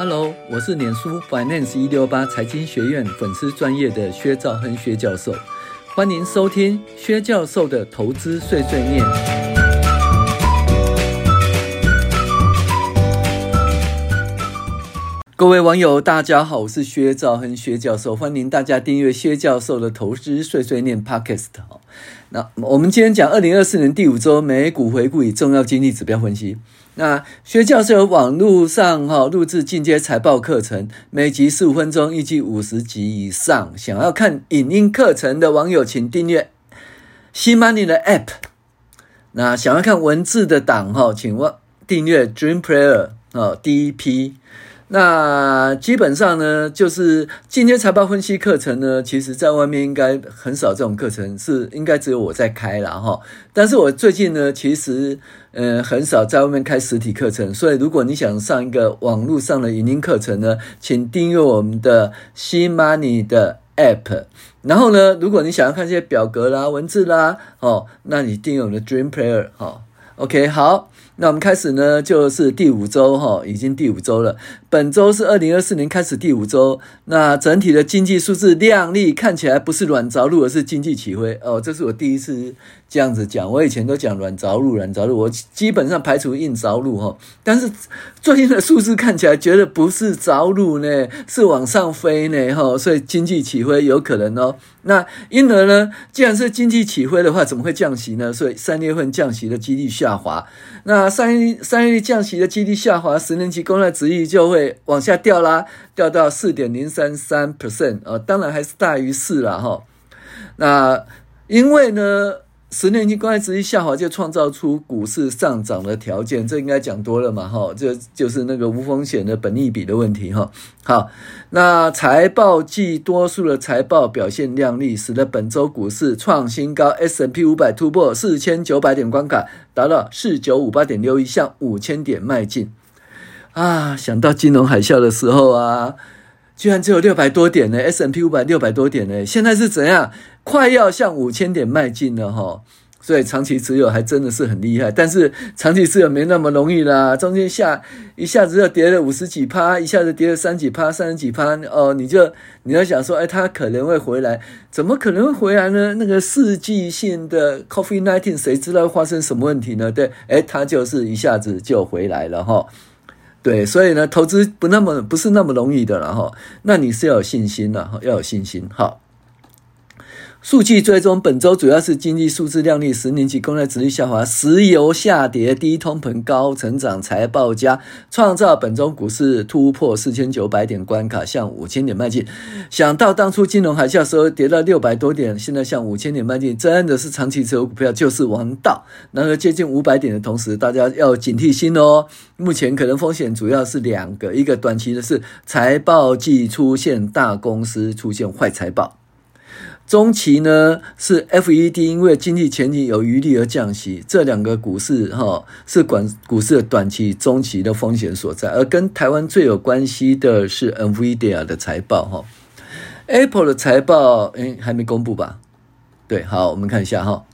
Hello，我是脸书 Finance 一六八财经学院粉丝专业的薛兆亨薛教授，欢迎收听薛教授的投资碎碎念。各位网友，大家好，我是薛兆恒薛教授，欢迎大家订阅薛教授的投资碎碎念 Podcast。那我们今天讲二零二四年第五周美股回顾与重要经济指标分析。那薛教授有网络上哈录制进阶财报课程，每集十五分钟，预计五十集以上。想要看影音课程的网友，请订阅 CMoney 的 App。那想要看文字的档哈，请问订阅 Dream Player 啊，第一批。那基本上呢，就是进阶财报分析课程呢，其实在外面应该很少这种课程，是应该只有我在开了哈。但是我最近呢，其实呃很少在外面开实体课程，所以如果你想上一个网络上的影音课程呢，请订阅我们的 CMoney 的 App。然后呢，如果你想要看这些表格啦、文字啦，哦，那你订阅我们的 Dream Player 哈。OK，好。那我们开始呢，就是第五周哈，已经第五周了。本周是二零二四年开始第五周。那整体的经济数字亮丽，看起来不是软着陆，而是经济起飞哦。这是我第一次这样子讲，我以前都讲软着陆，软着陆，我基本上排除硬着陆哈。但是最近的数字看起来觉得不是着陆呢，是往上飞呢哈，所以经济起飞有可能哦。那因而呢，既然是经济起飞的话，怎么会降息呢？所以三月份降息的几率下滑。那三月三月降息的几率下滑，十年期公债殖利率就会往下掉啦，掉到四点零三三 percent 啊，当然还是大于四了哈。那因为呢，十年期公债殖利率下滑，就创造出股市上涨的条件，这应该讲多了嘛哈，这就是那个无风险的本利比的问题哈。好，那财报季多数的财报表现亮丽，使得本周股市创新高，S n P 五百突破四千九百点关卡，达到四九五八点六一，向五千点迈进。啊，想到金融海啸的时候啊。居然只有六百多点呢，S&P 五百六百多点呢，现在是怎样？快要向五千点迈进了哈，所以长期持有还真的是很厉害。但是长期持有没那么容易啦，中间下一下子又跌了五十几趴，一下子跌了三几趴、三十几趴哦，你就你要想说，哎，它可能会回来，怎么可能会回来呢？那个世纪性的 COVID-19，谁知道发生什么问题呢？对，哎，它就是一下子就回来了哈。对，所以呢，投资不那么不是那么容易的了哈。那你是要有信心的哈，要有信心好。数据追踪本周主要是经济数字亮丽，十年期公债殖率下滑，石油下跌，低通膨高成长，财报佳，创造本周股市突破四千九百点关卡，向五千点迈进。想到当初金融海啸时候跌到六百多点，现在向五千点迈进，真的是长期持有股票就是王道。然而接近五百点的同时，大家要警惕心哦。目前可能风险主要是两个，一个短期的是财报季出现大公司出现坏财报。中期呢是 FED 因为经济前景有余力而降息，这两个股市哈是管股市的短期、中期的风险所在。而跟台湾最有关系的是 NVIDIA 的财报哈，Apple 的财报诶还没公布吧？对，好，我们看一下哈。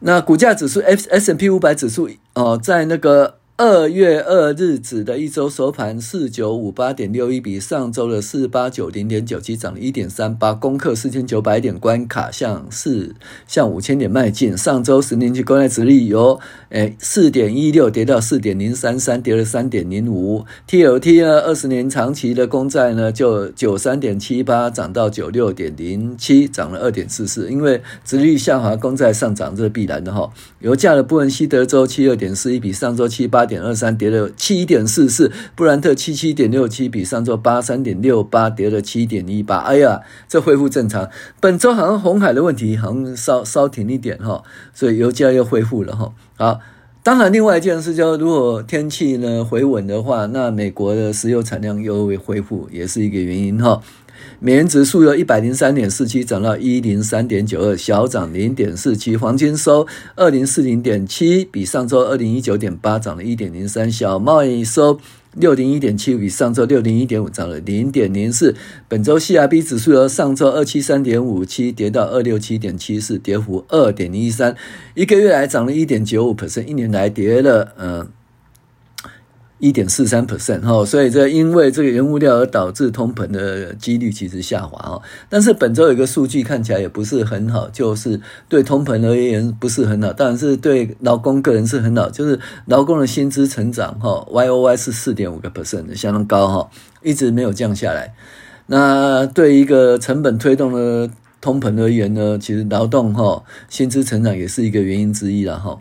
那股价指数 S S&P 五百指数哦，在那个。二月二日指的一周收盘四九五八点六一，比上周的四八九零点九七涨了一点三八，攻克四千九百点关卡，向四向五千点迈进。上周十年期公债殖利率由诶四点一六跌到四点零三三，跌了三点零五。TLT 呢，二十年长期的公债呢，就九三点七八涨到九六点零七，涨了二点四四。因为殖利率下滑，公债上涨这是必然的哈。油价的布伦西德州七二点四一，比上周七八。点二三跌了七点四四，布兰特七七点六七，比上周八三点六八跌了七点一八。哎呀，这恢复正常。本周好像红海的问题好像稍稍停一点哈，所以油价又恢复了哈。好，当然另外一件事就是如果天气呢回稳的话，那美国的石油产量又会恢复，也是一个原因哈。美元指数由一百零三点四七涨到一零三点九二，小涨零点四七。黄金收二零四零点七，比上周二零一九点八涨了一点零三。小贸易收六零一点七，比上周六零一点五涨了零点零四。本周 CRB 指数由上周二七三点五七跌到二六七点七四，跌幅二点一三。一个月来涨了一点九五 percent，一年来跌了嗯一点四三 percent 哈，所以这因为这个原物料而导致通膨的几率其实下滑哦。但是本周有一个数据看起来也不是很好，就是对通膨而言不是很好，但是对劳工个人是很好，就是劳工的薪资成长哈，Y O Y 是四点五个 percent，相当高哈，一直没有降下来。那对一个成本推动的通膨而言呢，其实劳动哈薪资成长也是一个原因之一了哈。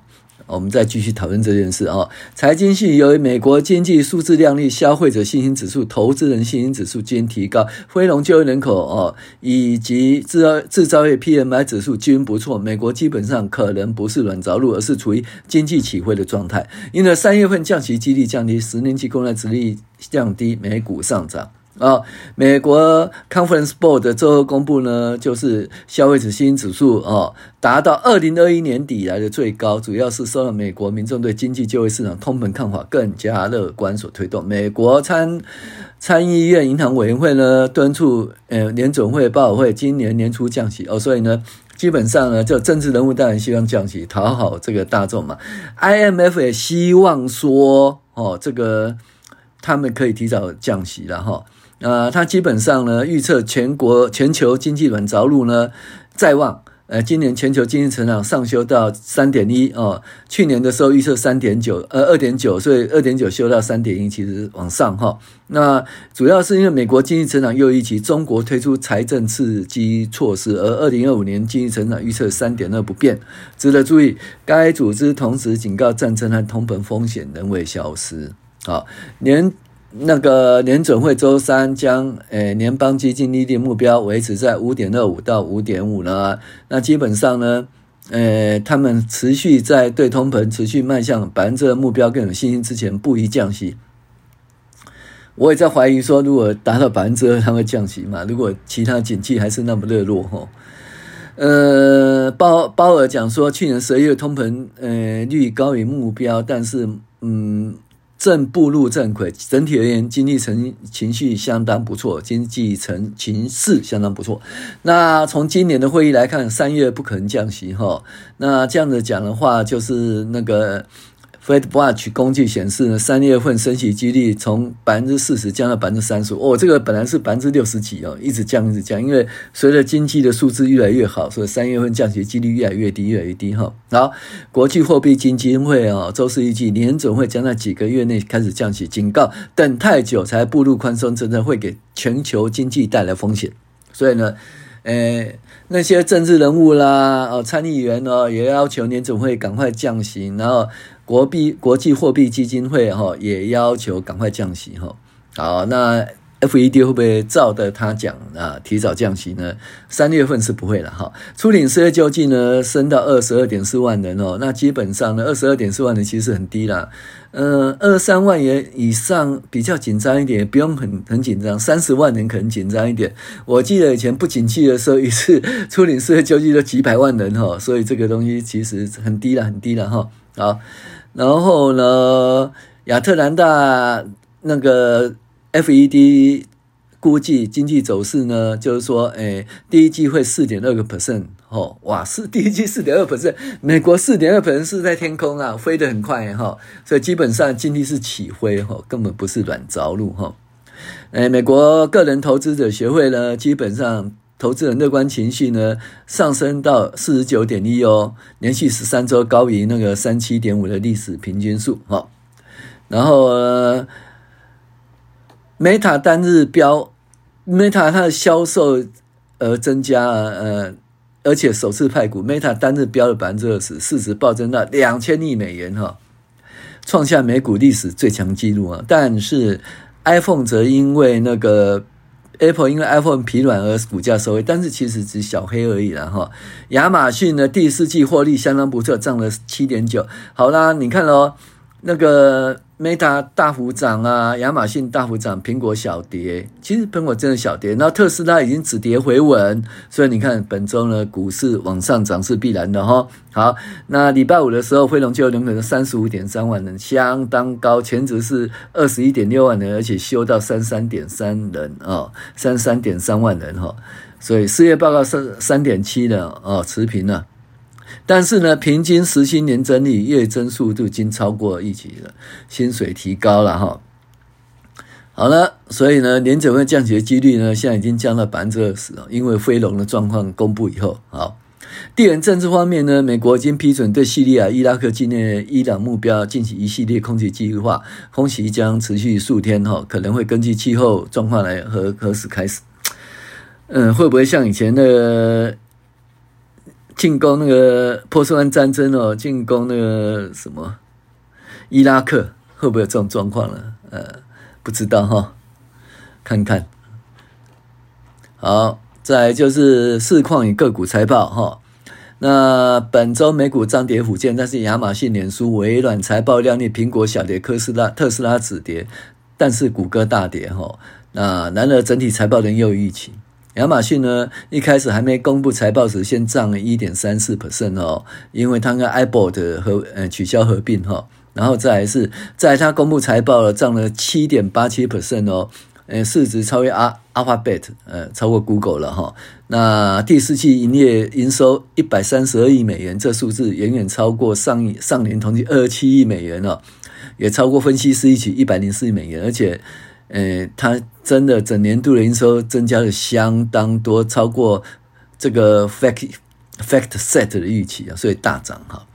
我们再继续讨论这件事啊。财经系由于美国经济数字亮丽，消费者信心指数、投资人信心指数均提高，非农就业人口哦，以及制造制造业 PMI 指数均不错。美国基本上可能不是软着陆，而是处于经济起飞的状态。因此，三月份降息几率降低，十年期公债殖利率降低，美股上涨。啊、哦，美国 Conference Board 最后公布呢，就是消费者信心指数哦，达到二零二一年底来的最高，主要是受到美国民众对经济就业市场通膨看法更加乐观所推动。美国参参议院银行委员会呢，敦促呃联总会、鲍尔会今年年初降息哦，所以呢，基本上呢，就政治人物当然希望降息，讨好这个大众嘛。IMF 也希望说哦，这个他们可以提早降息了哈。呃，它基本上呢，预测全国全球经济软着陆呢在望。呃，今年全球经济成长上修到三点一哦，去年的时候预测三点九，呃，二点九，所以二点九修到三点一，其实往上哈、那主要是因为美国经济成长又预期，中国推出财政刺激措施，而二零二五年经济成长预测三点二不变。值得注意，该组织同时警告，战争和通膨风险仍未消失。好，年。那个联准会周三将诶联邦基金利率目标维持在五点二五到五点五呢，那基本上呢，诶他们持续在对通膨持续迈向百分之二目标更有信心之前不宜降息。我也在怀疑说，如果达到百分之二，他会降息嘛？如果其他景气还是那么热络哈？呃，鲍鲍尔讲说，去年十一月通膨呃率高于目标，但是嗯。正步入正轨，整体而言，经济成情绪相当不错，经济成情势相当不错。那从今年的会议来看，三月不可能降息哈。那这样子讲的话，就是那个。FedWatch 工具显示呢，三月份升息几率从百分之四十降到百分之三十。哦，这个本来是百分之六十几哦，一直降一直降，因为随着经济的数字越来越好，所以三月份降息几率越来越低，越来越低哈。好，国际货币基金会啊，周四预计年总会将在几个月内开始降息，警告等太久才步入宽松政策会给全球经济带来风险。所以呢，诶，那些政治人物啦，哦，参议员哦，也要求年总会赶快降息，然后。国币国际货币基金会哈也要求赶快降息哈，好，那 FED 会不会照着他讲啊提早降息呢？三月份是不会了哈。初领失业救济呢升到二十二点四万人哦，那基本上呢二十二点四万人其实很低啦，嗯，二三万元以上比较紧张一点，不用很很紧张，三十万人可能紧张一点。我记得以前不景气的时候，一次 出领失业救济都几百万人哈，所以这个东西其实很低了，很低了哈，好。然后呢，亚特兰大那个 FED 估计经济走势呢，就是说，诶，第一季会四点二个 percent，哦，哇，是第一季四点二 percent，美国四点二 percent 是在天空啊，飞得很快哈，所以基本上经济是起飞哈，根本不是软着陆哈，诶，美国个人投资者协会呢，基本上。投资人乐观情绪呢，上升到四十九点一哦，连续十三周高于那个三七点五的历史平均数哈。然后、呃、Meta 单日标，Meta 它的销售额增加呃，而且首次派股，Meta 单日飙了百分之二十，市值暴增到两千亿美元哈，创下美股历史最强纪录啊。但是 iPhone 则因为那个。Apple 因为 iPhone 疲软而股价收回，但是其实只小黑而已啦哈。亚马逊呢，第四季获利相当不错，涨了七点九。好啦，你看哦，那个。Meta 大幅涨啊，亚马逊大幅涨，苹果小跌。其实苹果真的小跌，然后特斯拉已经止跌回稳，所以你看本周呢，股市往上涨是必然的哈。好，那礼拜五的时候，非农就业人口三十五点三万人，相当高，前值是二十一点六万人，而且修到三三点三人啊，三三点三万人哈。所以失业报告是三点七的哦，持平了。但是呢，平均时薪年增率月增速度已经超过预期了，薪水提高了哈。好了，所以呢，年整会降息的几率呢，现在已经降到百分之二十了，因为非农的状况公布以后，好。地缘政治方面呢，美国已经批准对叙利亚、伊拉克境内伊朗目标进行一系列空袭计划，空袭将持续数天哈，可能会根据气候状况来何何时开始。嗯，会不会像以前的进攻那个波斯湾战争哦，进攻那个什么伊拉克，会不会有这种状况呢？呃，不知道哈，看看。好。再就是市况与个股财报哈，那本周美股涨跌互见，但是亚马逊、脸书、微软财报亮丽，苹果小跌，特斯拉特斯拉止跌，但是谷歌大跌哈。那然而整体财报仍有预期。亚马逊呢，一开始还没公布财报时，先涨了一点三四 percent 哦，因为它跟 iBot 合呃取消合并哈，然后再来是在它公布财报了，涨了七点八七 percent 哦。呃，市值超越阿 Alphabet，呃，超过 Google 了哈。那第四季营业营收一百三十二亿美元，这数字远远超过上上年同期二十七亿美元了，也超过分析师预期一百零四亿美元。而且，呃，它真的整年度的营收增加了相当多，超过这个 Fact FactSet 的预期啊，所以大涨哈。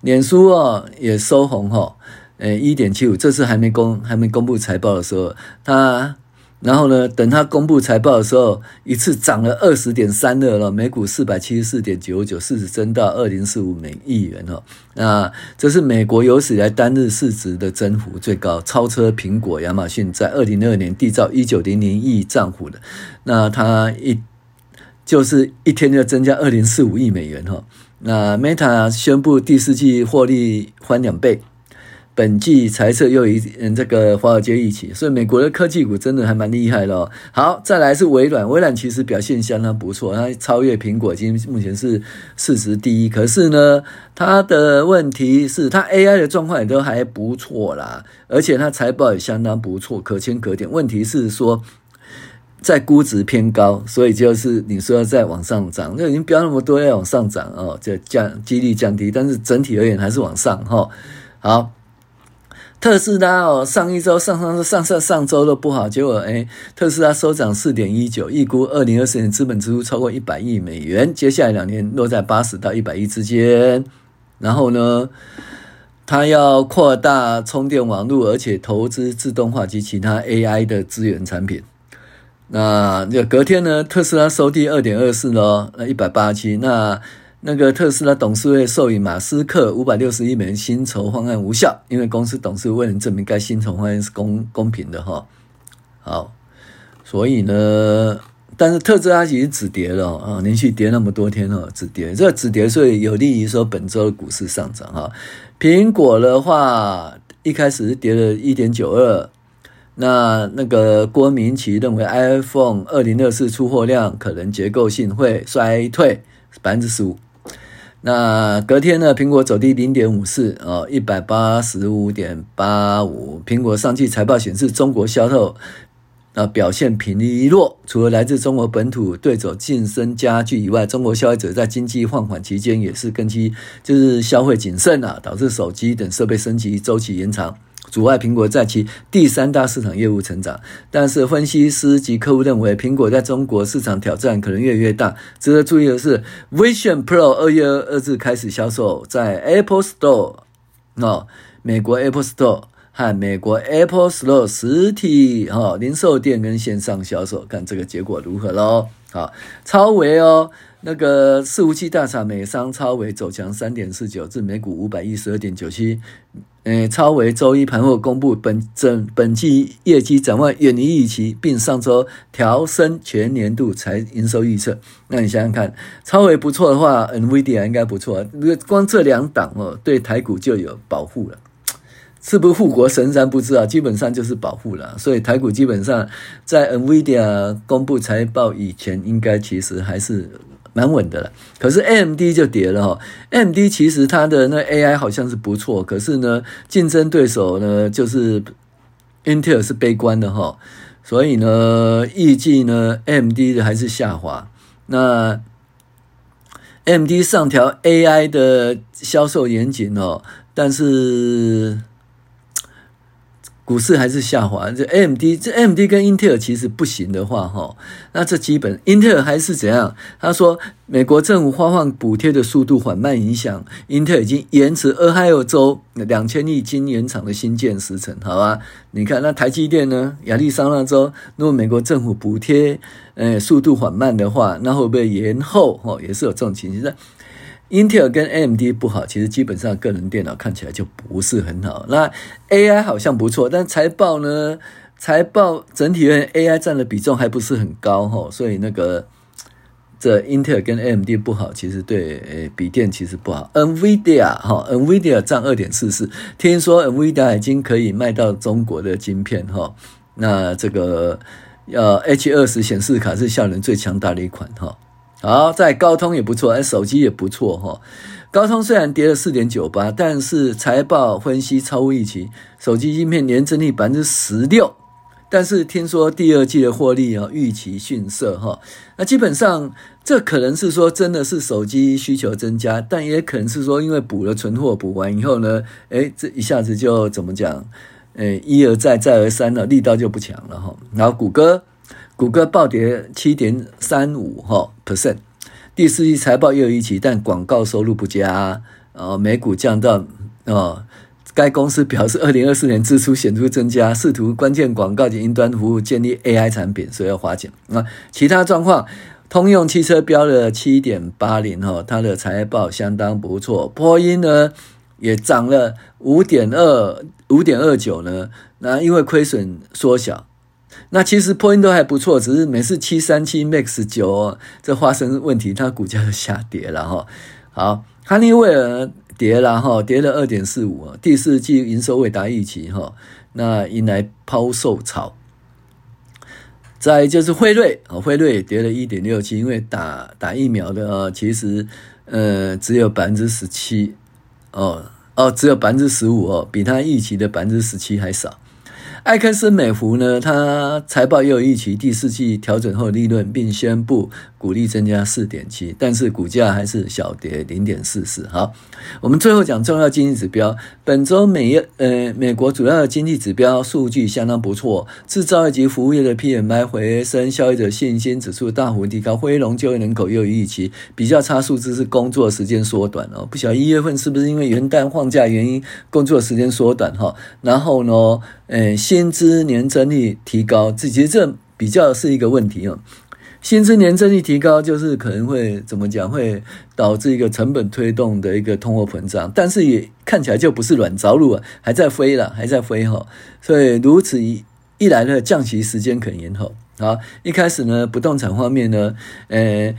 脸书哦也收红哈，呃，一点七五，这次还没公还没公布财报的时候，它。然后呢，等他公布财报的时候，一次涨了二十点三二了，每股四百七十四点九九，市值增到二零四五美亿元哦。那这是美国有史以来单日市值的增幅最高，超车苹果、亚马逊，在二零二二年缔造一九零零亿账户的。那它一就是一天就增加二零四五亿美元哈。那 Meta 宣布第四季获利翻两倍。本季财测又一嗯，这个华尔街一起，所以美国的科技股真的还蛮厉害的哦。好，再来是微软，微软其实表现相当不错，它超越苹果，今目前是市值第一。可是呢，它的问题是它 AI 的状况也都还不错啦，而且它财报也相当不错，可圈可点。问题是说在估值偏高，所以就是你说要再往上涨，那已经飙那么多要往上涨哦，就降几率降低，但是整体而言还是往上哈。好。特斯拉哦，上一周、上上周、上上上周都不好，结果哎，特斯拉收涨四点一九，预估二零二四年资本支出超过一百亿美元，接下来两年落在八十到一百亿之间。然后呢，它要扩大充电网络，而且投资自动化及其他 AI 的资源产品。那就隔天呢，特斯拉收低二点二四咯，那一百八七那。那个特斯拉董事会授予马斯克五百六十亿美元薪酬方案无效，因为公司董事会未能证明该薪酬方案是公公平的哈。好，所以呢，但是特斯拉已经止跌了啊，连续跌那么多天了，止跌，这个止跌所以有利于说本周的股市上涨哈。苹果的话，一开始是跌了一点九二，那那个郭明錤认为 iPhone 二零二四出货量可能结构性会衰退百分之十五。那隔天呢，苹果走低零点五四哦，一百八十五点八五。苹果上季财报显示，中国销售啊表现疲弱，除了来自中国本土对手晋升加剧以外，中国消费者在经济放缓期间也是根基就是消费谨慎啊，导致手机等设备升级周期延长。阻碍苹果在其第三大市场业务成长，但是分析师及客户认为，苹果在中国市场挑战可能越来越大。值得注意的是，Vision Pro 二月二日开始销售在 Apple Store，哦，美国 Apple Store 和美国 Apple Store 实体哈零售店跟线上销售，看这个结果如何喽？好，超微哦。那个伺服器大厂美商超微走强三点四九，至每股五百一十二点九七。诶，超微周一盘后公布本整本季业绩展望远离预期，并上周调升全年度财营收预测。那你想想看，超微不错的话，NVIDIA 应该不错。如果光这两档哦，对台股就有保护了，是不是护国神山不知道，基本上就是保护了。所以台股基本上在 NVIDIA 公布财报以前，应该其实还是。蛮稳的了，可是 AMD 就跌了哈。AMD 其实它的那 AI 好像是不错，可是呢，竞争对手呢就是 Intel 是悲观的哈，所以呢，预计呢 AMD 的还是下滑。那 AMD 上调 AI 的销售严谨哦，但是。股市还是下滑，这 AMD 这 AMD 跟英特尔其实不行的话，哈，那这基本英特尔还是怎样？他说，美国政府发放补贴的速度缓慢，影响英特尔已经延迟俄亥俄州两千亿晶圆厂的新建时程，好吧？你看那台积电呢？亚利桑那州，如果美国政府补贴，呃，速度缓慢的话，那会不会延后？哈，也是有这种情形。英特尔跟 AMD 不好，其实基本上个人电脑看起来就不是很好。那 AI 好像不错，但财报呢？财报整体而言 AI 占的比重还不是很高哈，所以那个这英特尔跟 AMD 不好，其实对诶笔电其实不好。NVIDIA 哈，NVIDIA 占二点四四，听说 NVIDIA 已经可以卖到中国的晶片哈。那这个呃 H 二十显示卡是效能最强大的一款哈。好，在高通也不错，哎，手机也不错哈。高通虽然跌了四点九八，但是财报分析超乎预期，手机芯片年增率百分之十六。但是听说第二季的获利啊，预期逊色哈。那基本上这可能是说真的是手机需求增加，但也可能是说因为补了存货补完以后呢，哎，这一下子就怎么讲？哎，一而再再而三了，力道就不强了哈。然后谷歌。谷歌暴跌七点三五哈 percent，第四季财报又有预期，但广告收入不佳，呃，美股降到哦。该公司表示，二零二四年支出显著增加，试图关键广告及云端服务建立 AI 产品，所以要花钱。那其他状况，通用汽车飙了七点八零哈，它的财报相当不错。波音呢也涨了五点二五点二九呢，那因为亏损缩小。那其实波音都还不错，只是每次七三七 MAX 九这发生问题，它股价就下跌了哈。好，汉尼威尔跌了哈，跌了二点四五，第四季营收未达预期哈，那迎来抛售潮。再就是辉瑞啊，辉瑞跌了一点六七，因为打打疫苗的啊，其实呃只有百分之十七哦哦，只有百分之十五哦，比它预期的百分之十七还少。艾克斯美孚呢，它财报又有预期，第四季调整后利润，并宣布股利增加四点七，但是股价还是小跌零点四四。好，我们最后讲重要经济指标。本周美呃美国主要的经济指标数据相当不错，制造业及服务业的 PMI 回升，消费者信心指数大幅提高，非农就业人口又预期。比较差数字是工作时间缩短哦，不晓得一月份是不是因为元旦放假原因，工作时间缩短哈？然后呢？诶，薪资年增率提高，这其实这比较是一个问题哦。薪资年增率提高，就是可能会怎么讲，会导致一个成本推动的一个通货膨胀，但是也看起来就不是软着陆啊，还在飞了，还在飞哈。所以如此一一来呢，降息时间可延后。好，一开始呢，不动产方面呢，呃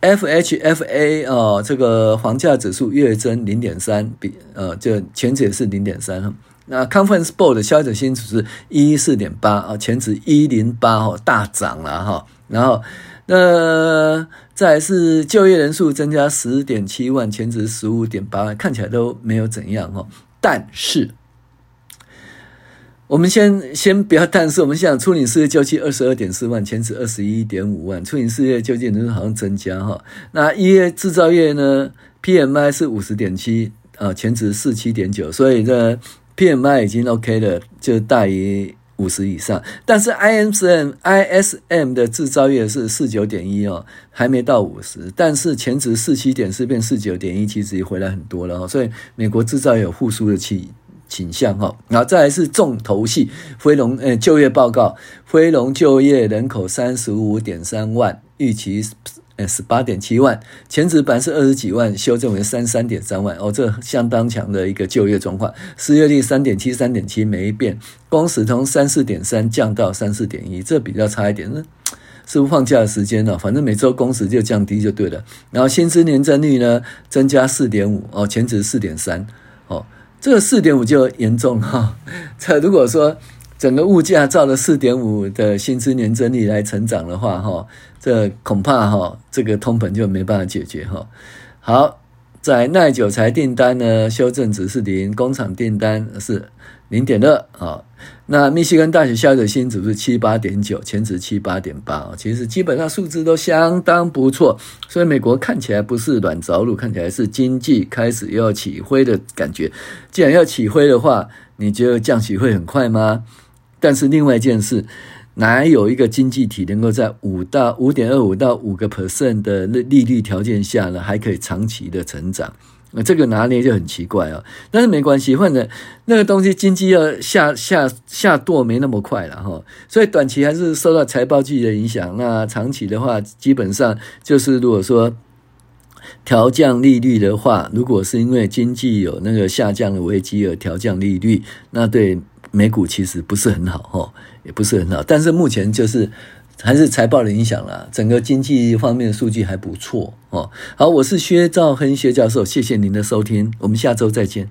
，FHFA 哦，这个房价指数月增零点三，比呃，就前值也是零点三哈。那 Conference Board 的消费者新指数是一四点八啊，前值一零八哦，大涨了哈。然后那再是就业人数增加十点七万，前值十五点八万，看起来都没有怎样哈。但是我们先先不要，但是我们想初领失业救济二十二点四万，前值二十一点五万，初领失业救济人数好像增加哈。那一月制造业呢，PMI 是五十点七啊，前值四七点九，所以这。PMI 已经 OK 了，就大于五十以上。但是 ISM ISM 的制造业是四九点一哦，还没到五十。但是前值四七点四变四九点一，其实也回来很多了哦。所以美国制造业有复苏的倾倾向哈。然后再来是重头戏，非农呃就业报告，非农就业人口三十五点三万，预期。呃，十八点七万，前值本是二十几万，修正为三三点三万，哦，这相当强的一个就业状况。失业率三点七，三点七没变，工时从三四点三降到三四点一，这比较差一点。是是不放假的时间呢？反正每周工时就降低就对了。然后薪资年增率呢，增加四点五，哦，前值四点三，哦，这个四点五就严重哈。这如果说。整个物价照了四点五的薪资年增率来成长的话，哈，这恐怕哈，这个通膨就没办法解决哈。好，在耐久材订单呢，修正值是零，工厂订单是零点二啊。那密西根大学消费者信心指数是七八点九，前值七八点八，其实基本上数字都相当不错，所以美国看起来不是软着陆，看起来是经济开始要起飞的感觉。既然要起飞的话，你觉得降息会很快吗？但是另外一件事，哪有一个经济体能够在五到五点二五到五个 percent 的利率条件下呢，还可以长期的成长？那这个拿捏就很奇怪哦，但是没关系，反正那个东西经济要下下下堕没那么快了哈，所以短期还是受到财报季的影响。那长期的话，基本上就是如果说调降利率的话，如果是因为经济有那个下降的危机而调降利率，那对美股其实不是很好哈，也不是很好。但是目前就是。还是财报的影响啦，整个经济方面的数据还不错哦。好，我是薛兆恒薛教授，谢谢您的收听，我们下周再见。